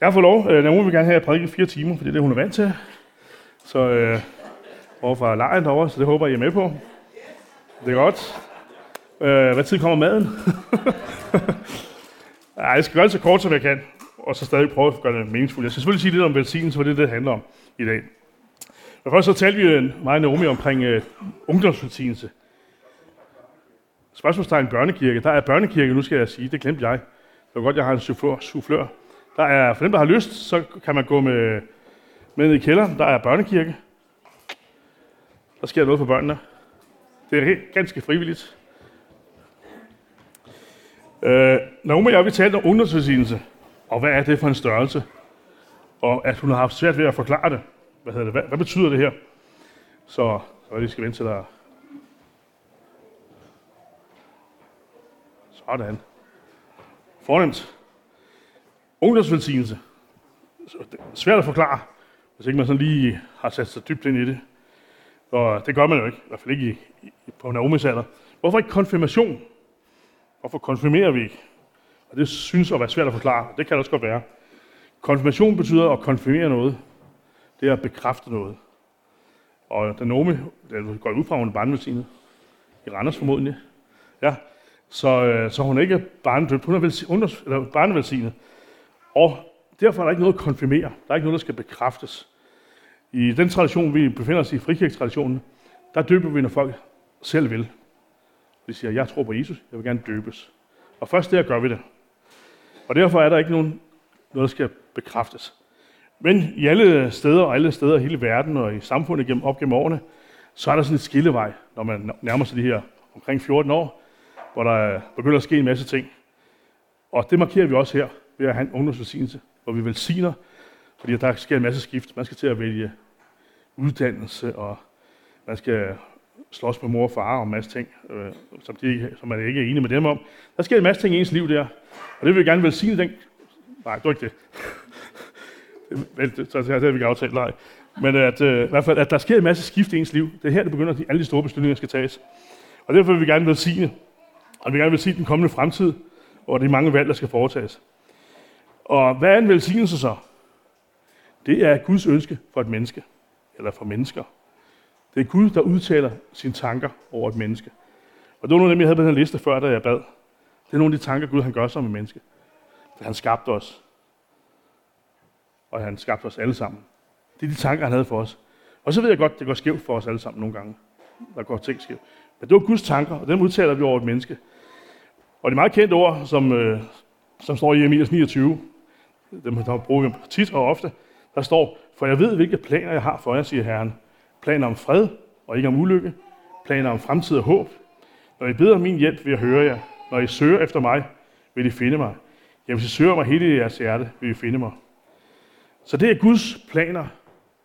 Jeg har fået lov. Øh, Naomi vil gerne have, at jeg prædiker fire timer, for det er det, hun er vant til. Så øh, over fra lejen derovre, så det håber jeg, I er med på. Det er godt. Øh, hvad tid kommer maden? Ej, jeg skal gøre det så kort, som jeg kan, og så stadig prøve at gøre det meningsfuldt. Jeg skal selvfølgelig sige lidt om velsignelse, for det er det, det handler om i dag. Men først så talte vi øh, mig og Naomi omkring øh, ungdomsvelsignelse. Spørgsmålstegn børnekirke. Der er børnekirke, nu skal jeg sige. Det glemte jeg. Det var godt, jeg har en soufflør. soufflør. Der er, for dem, der har lyst, så kan man gå med, med ned i kælderen. Der er børnekirke. Der sker noget for børnene. Det er helt, ganske frivilligt. Øh, Naomi og jeg, vi talte om ungdomsforsigelse. og hvad er det for en størrelse? Og at hun har haft svært ved at forklare det. Hvad, hedder det? hvad, hvad betyder det her? Så, så jeg lige skal vente til der. Sådan. Fornemt. Ungdomsvelsignelse. Svært at forklare, hvis ikke man sådan lige har sat sig dybt ind i det. Og det gør man jo ikke, i hvert fald ikke i, i, på Naomis alder. Hvorfor ikke konfirmation? Hvorfor konfirmerer vi ikke? Og det synes at være svært at forklare. Det kan det også godt være. Konfirmation betyder at konfirmere noget. Det er at bekræfte noget. Og da Naomi, det går ud fra, hun er barnvelsignet, i Randers formodentlig, ja, så, øh, så hun er ikke barnedøbt, hun er barnevelsignet. Og derfor er der ikke noget at konfirmere. Der er ikke noget, der skal bekræftes. I den tradition, vi befinder os i, frikirkestraditionen, der døber vi, når folk selv vil. De siger, jeg tror på Jesus, jeg vil gerne døbes. Og først der gør vi det. Og derfor er der ikke nogen, noget, der skal bekræftes. Men i alle steder, og alle steder i hele verden og i samfundet gennem, op gennem årene, så er der sådan et skillevej, når man nærmer sig de her omkring 14 år, hvor der begynder at ske en masse ting. Og det markerer vi også her ved at have en ungdomsvelsignelse, hvor vi velsigner, fordi der sker en masse skift. Man skal til at vælge uddannelse, og man skal slås med mor og far og en masse ting, øh, som, de, som man ikke er enig med dem om. Der sker en masse ting i ens liv der, og det vil jeg gerne velsigne den... Nej, det var ikke det. så det har vi ikke aftalt, nej. Men at, øh, i hvert fald, at der sker en masse skift i ens liv. Det er her, det begynder, at alle de store beslutninger skal tages. Og derfor vil vi gerne velsigne, og vi vil gerne velsigne den kommende fremtid, og de mange valg, der skal foretages. Og hvad er en velsignelse så? Det er Guds ønske for et menneske, eller for mennesker. Det er Gud, der udtaler sine tanker over et menneske. Og det var nogle af dem, jeg havde på den liste før, da jeg bad. Det er nogle af de tanker, Gud han gør som et menneske. Da han skabte os. Og han skabte os alle sammen. Det er de tanker, han havde for os. Og så ved jeg godt, det går skævt for os alle sammen nogle gange. Der går ting skævt. Men det var Guds tanker, og dem udtaler vi over et menneske. Og det er meget kendte ord, som, øh, som står i Emilias 29, dem der bruger vi tit og ofte, der står, for jeg ved, hvilke planer jeg har for jer, siger Herren. Planer om fred og ikke om ulykke. Planer om fremtid og håb. Når I beder om min hjælp, vil jeg høre jer. Når I søger efter mig, vil I finde mig. Ja, hvis I søger mig hele jeres hjerte, vil I finde mig. Så det er Guds planer.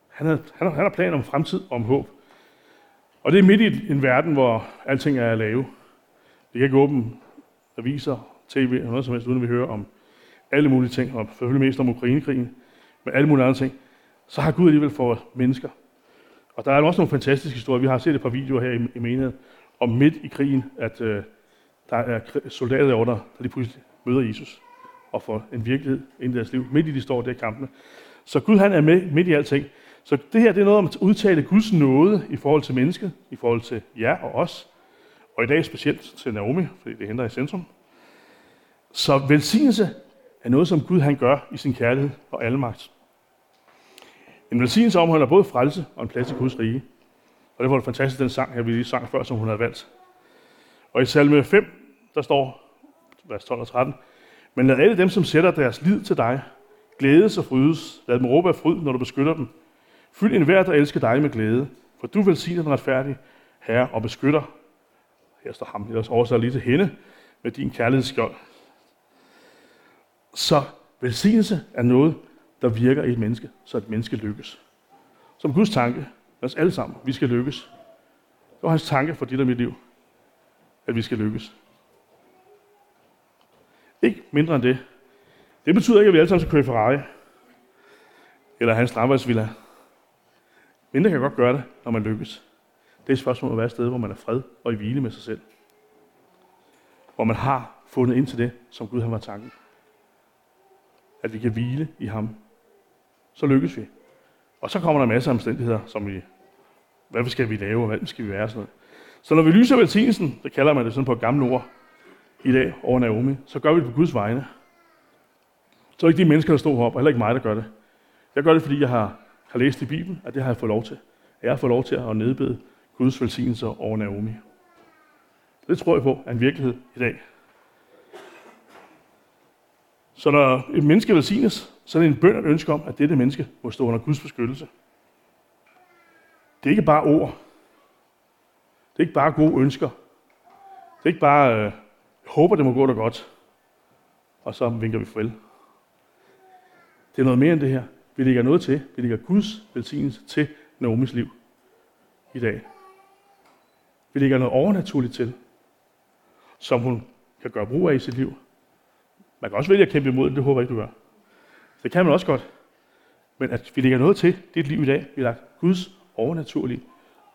Han har, han har, han har planer om fremtid og om håb. Og det er midt i en verden, hvor alting er lave. Vi kan ikke åbne aviser, tv og noget som helst, uden vi hører om alle mulige ting, og selvfølgelig mest om Ukrainekrigen, men alle mulige andre ting, så har Gud alligevel for mennesker. Og der er også nogle fantastiske historier. Vi har set et par videoer her i, i menigheden, om midt i krigen, at øh, der er soldater derovre, der, der de pludselig møder Jesus og får en virkelighed ind i deres liv, midt i de står der i kampene. Så Gud han er med midt i alting. Så det her det er noget om at udtale Guds nåde i forhold til mennesket, i forhold til jer og os, og i dag specielt til Naomi, fordi det henter i centrum. Så velsignelse er noget, som Gud han gør i sin kærlighed og almagt. En velsignelse omhandler både frelse og en plads i Guds rige. Og det var det fantastisk, den sang, jeg vi lige sang før, som hun havde valgt. Og i salme 5, der står, vers 12 og 13, Men lad alle dem, som sætter deres lid til dig, glædes og frydes. Lad dem råbe af fryd, når du beskytter dem. Fyld enhver, der elsker dig med glæde. For du velsigner den retfærdige herre og beskytter. Her står ham, jeg oversat lige til hende, med din kærlighedsskjold. Så velsignelse er noget, der virker i et menneske, så et menneske lykkes. Som Guds tanke, os alle sammen, vi skal lykkes. Det var hans tanke for dit og mit liv, at vi skal lykkes. Ikke mindre end det. Det betyder ikke, at vi alle sammen skal køre i Ferrari, eller have en strandvejsvilla. Men det kan godt gøre det, når man lykkes. Det er et spørgsmål at være et sted, hvor man er fred og i hvile med sig selv. Hvor man har fundet ind til det, som Gud har var tanken at vi kan hvile i ham, så lykkes vi. Og så kommer der masser af omstændigheder, som vi, hvad skal vi lave, og hvad skal vi være, sådan noget. Så når vi lyser velsignelsen, det kalder man det sådan på et gammelt ord i dag over Naomi, så gør vi det på Guds vegne. Så er det ikke de mennesker, der står heroppe, og heller ikke mig, der gør det. Jeg gør det, fordi jeg har, har læst i Bibelen, at det har jeg fået lov til. Jeg har fået lov til at nedbede Guds velsignelser over Naomi. Det tror jeg på er en virkelighed i dag. Så når et menneske velsignes, så er det en bøn og ønske om, at dette menneske må stå under Guds beskyttelse. Det er ikke bare ord. Det er ikke bare gode ønsker. Det er ikke bare, øh, jeg håber, det må gå dig godt. Og så vinker vi farvel. Det er noget mere end det her. Vi lægger noget til. Vi lægger Guds velsignelse til Naomis liv i dag. Vi lægger noget overnaturligt til, som hun kan gøre brug af i sit liv. Man kan også vælge at kæmpe imod det, det håber jeg ikke, du gør. Det kan man også godt. Men at vi lægger noget til dit liv i dag, vi har lagt Guds overnaturlige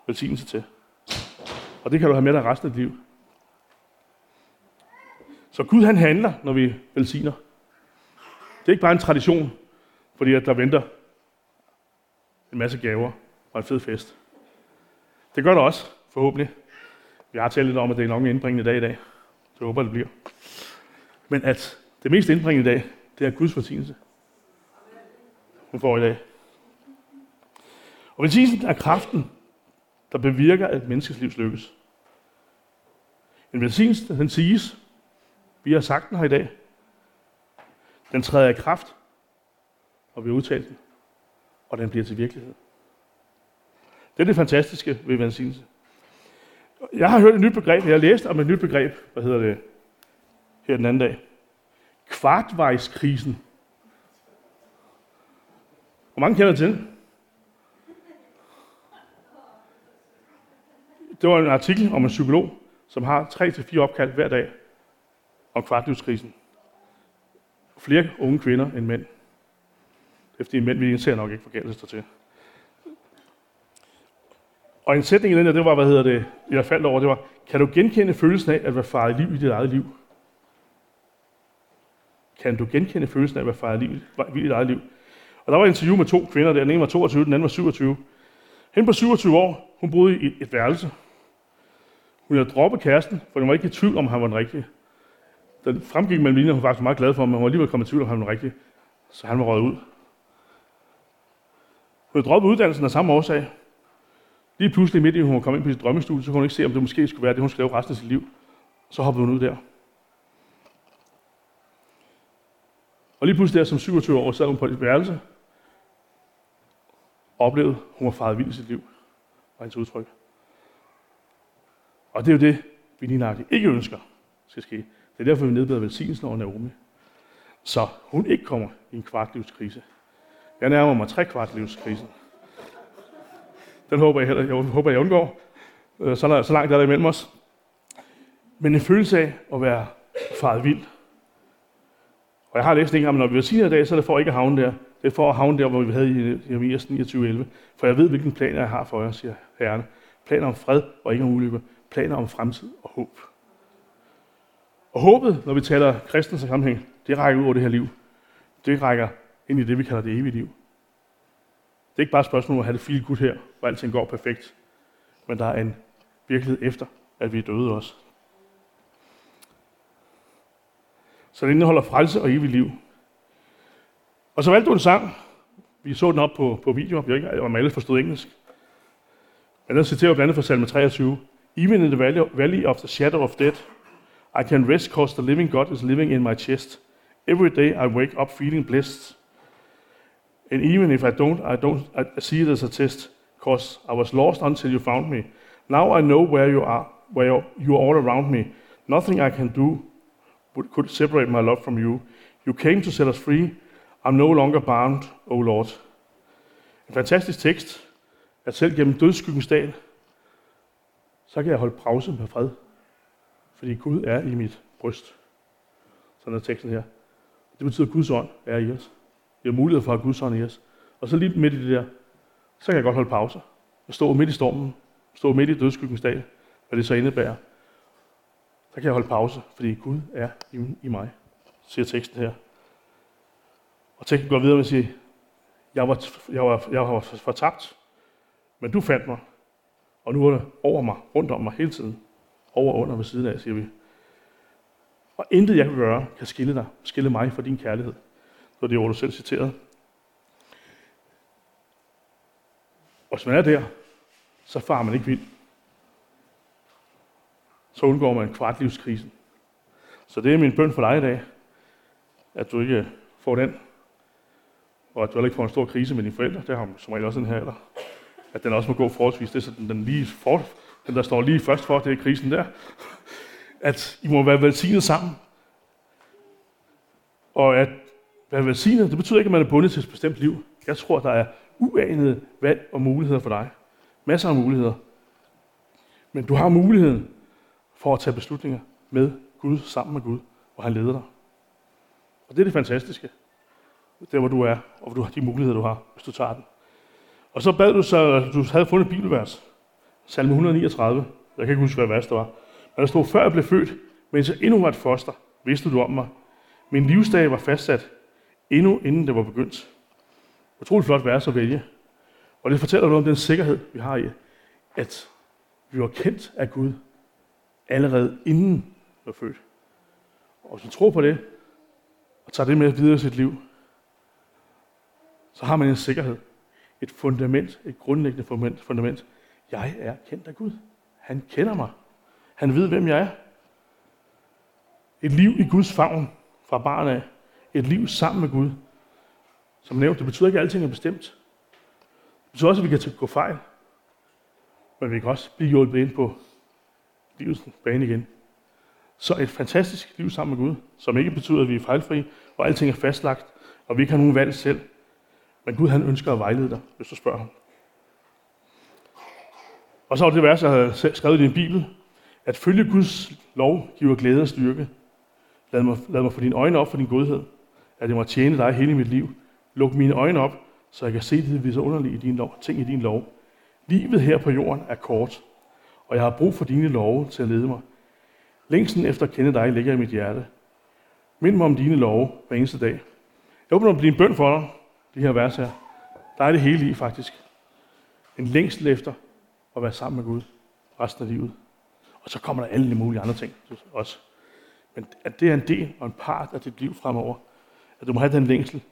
velsignelse til. Og det kan du have med dig resten af dit liv. Så Gud han handler, når vi velsigner. Det er ikke bare en tradition, fordi at der venter en masse gaver og en fed fest. Det gør der også, forhåbentlig. Vi har talt lidt om, at det er nok en indbringende dag i dag. Så jeg håber, det bliver. Men at det mest indbringende i dag, det er Guds velsignelse. Hun får i dag. Og velsignelsen er kraften, der bevirker, at menneskets liv lykkes. En velsignelse, den siges, vi har sagt den her i dag, den træder i kraft, og vi har udtalt den, og den bliver til virkelighed. Det er det fantastiske ved velsignelse. Jeg har hørt et nyt begreb, jeg har læst om et nyt begreb, hvad hedder det, her den anden dag. Kvartvejskrisen. Hvor mange kender til? Det var en artikel om en psykolog, som har 3-4 opkald hver dag om kvartlivskrisen. Flere unge kvinder end mænd. Efter er mænd, vi indser nok ikke forgældelser til. Og en sætning i den her, det var, hvad hedder det, jeg faldt over, det var, kan du genkende følelsen af at være faret i liv i dit eget liv? Kan du genkende følelsen af at være faret i liv i dit eget liv? Og der var et interview med to kvinder der. Den ene var 22, den anden var 27. Hende på 27 år, hun boede i et værelse. Hun havde droppet kæresten, for hun var ikke i tvivl om, han var den rigtige. Den fremgik mellem linjer, hun var faktisk meget glad for, men hun var alligevel kommet i tvivl om, han var den rigtige. Så han var røget ud. Hun havde droppet uddannelsen af samme årsag. Lige pludselig midt i, hun var kommet ind på sit drømmestudie, så kunne hun ikke se, om det måske skulle være det, hun skulle lave resten af sit liv. Så hoppede hun ud der. Og lige pludselig der som 27 år sad hun på et værelse og oplevede, at hun var faret vild i sit liv, og hendes udtryk. Og det er jo det, vi lige ikke ønsker skal ske. Det er derfor, vi nedbeder velsignelsen over Naomi. Så hun ikke kommer i en kvartlivskrise. Jeg nærmer mig tre kvartlivskrisen. Den håber jeg, heller, jeg håber, jeg undgår. Øh, så, så langt er der imellem os. Men en følelse af at være faret vild. Og jeg har læst en gang, når vi vil sige i dag, så er det for ikke at havne der. Det er for at havne der, hvor vi havde i Jeremias 29.11. For jeg ved, hvilken planer jeg har for jer, siger Herren. Planer om fred og ikke om ulykke. Planer om fremtid og håb. Og håbet, når vi taler kristens sammenhæng, det rækker ud over det her liv. Det rækker ind i det, vi kalder det evige liv. Det er ikke bare et spørgsmål om at have det feel good her, hvor alting går perfekt. Men der er en virkelighed efter, at vi er døde også. Så den indeholder frelse og evigt liv. Og så valgte du en sang. Vi så den op på, på video. Jeg ikke, om alle forstod engelsk. Men den citerer blandt andet fra salme 23. Even in the valley, valley of the shadow of death, I can rest cause the living God is living in my chest. Every day I wake up feeling blessed. And even if I don't, I don't I see it as a test, cause I was lost until you found me. Now I know where you are, where you are all around me. Nothing I can do could separate my love from you. You came to set us free. I'm no longer bound, O oh Lord. En fantastisk tekst, at selv gennem dødsskyggens dal, så kan jeg holde pause med fred. Fordi Gud er i mit bryst. Sådan er teksten her. Det betyder, at Guds ånd er i os. Vi har mulighed for at have Guds ånd i os. Og så lige midt i det der, så kan jeg godt holde pauser. Jeg står midt i stormen, stå midt i dødskyggens dag, hvad det så indebærer. Så kan jeg holde pause, fordi Gud er i, i mig, siger teksten her. Og teksten går videre med at sige, jeg var, jeg var, jeg var fortabt, men du fandt mig, og nu er det over mig, rundt om mig hele tiden. Over og under ved siden af, siger vi. Og intet jeg kan gøre, kan skille dig, skille mig fra din kærlighed. Det er det ord, du selv citerede. Og hvis man er der, så farer man ikke vild. Så undgår man kvartlivskrisen. Så det er min bøn for dig i dag, at du ikke får den, og at du heller ikke får en stor krise med dine forældre. Det har man som regel også den her, alder, at den også må gå forholdsvis. Det er sådan, den, lige for, den der står lige først for, det er krisen der. At I må være velsignet sammen. Og at være velsignet, det betyder ikke, at man er bundet til et bestemt liv. Jeg tror, der er uanede valg og muligheder for dig. Masser af muligheder. Men du har muligheden for at tage beslutninger med Gud, sammen med Gud, hvor han leder dig. Og det er det fantastiske. Der hvor du er, og hvor du har de muligheder, du har, hvis du tager den. Og så bad du så, at du havde fundet et bibelvers. Salme 139. Jeg kan ikke huske, hvad vers det var. Men der stod, før jeg blev født, mens jeg endnu var et foster, vidste du om mig. Min livsdag var fastsat, endnu inden det var begyndt. Utroligt flot vers at vælge. Og det fortæller noget om den sikkerhed, vi har i, at vi var kendt af Gud allerede inden du er født. Og hvis man tror på det, og tager det med videre i sit liv, så har man en sikkerhed. Et fundament, et grundlæggende fundament. fundament. Jeg er kendt af Gud. Han kender mig. Han ved, hvem jeg er. Et liv i Guds favn fra barn af. Et liv sammen med Gud. Som nævnt, det betyder ikke, at alting er bestemt. Det betyder også, at vi kan gå fejl. Men vi kan også blive hjulpet ind på livets bane igen. Så et fantastisk liv sammen med Gud, som ikke betyder, at vi er fejlfri, og alting er fastlagt, og vi ikke har nogen valg selv. Men Gud han ønsker at vejlede dig, hvis du spørger ham. Og så er det vers, jeg har skrevet i din bibel, at følge Guds lov giver glæde og styrke. Lad mig, lad mig få dine øjne op for din godhed, at jeg må tjene dig hele mit liv. Luk mine øjne op, så jeg kan se det vidunderlige i din lov, ting i din lov. Livet her på jorden er kort, og jeg har brug for dine love til at lede mig. Længsten efter at kende dig ligger i mit hjerte. Mind mig om dine love hver eneste dag. Jeg håber, at blive en bøn for dig, det her vers her. Der er det hele i, faktisk. En længsel efter at være sammen med Gud resten af livet. Og så kommer der alle mulige andre ting også. Men at det er en del og en part af dit liv fremover. At du må have den længsel.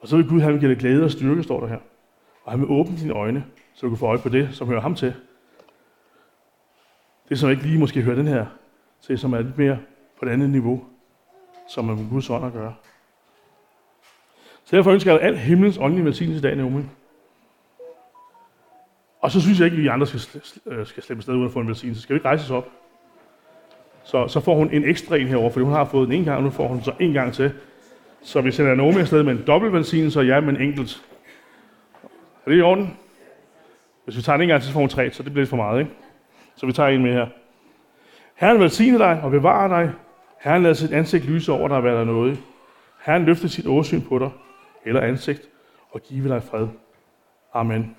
Og så vil Gud have give dig glæde og styrke, står der her. Og han vil åbne dine øjne, så du kan få øje på det, som hører ham til. Det, som ikke lige måske hører den her til, som er lidt mere på et andet niveau, som man med Guds ånd at gøre. Så derfor ønsker jeg al himlens åndelige velsignelse i dag, Naomi. Og så synes jeg ikke, at vi andre skal, øh, skal slippe sted uden at få en velsignelse. Skal vi ikke rejse os op? Så, så får hun en ekstra en herover, fordi hun har fået den en gang, og nu får hun så en gang til. Så vi sender Naomi afsted med en dobbelt velsignelse, og jeg med en enkelt. Er det i orden? Hvis vi tager den en gang, så får hun tre, så det bliver lidt for meget, ikke? Så vi tager en med her. Herren velsigne dig og bevare dig. Herren lader sit ansigt lyse over dig og være der noget. Herren løfter sit åsyn på dig, eller ansigt, og give dig fred. Amen.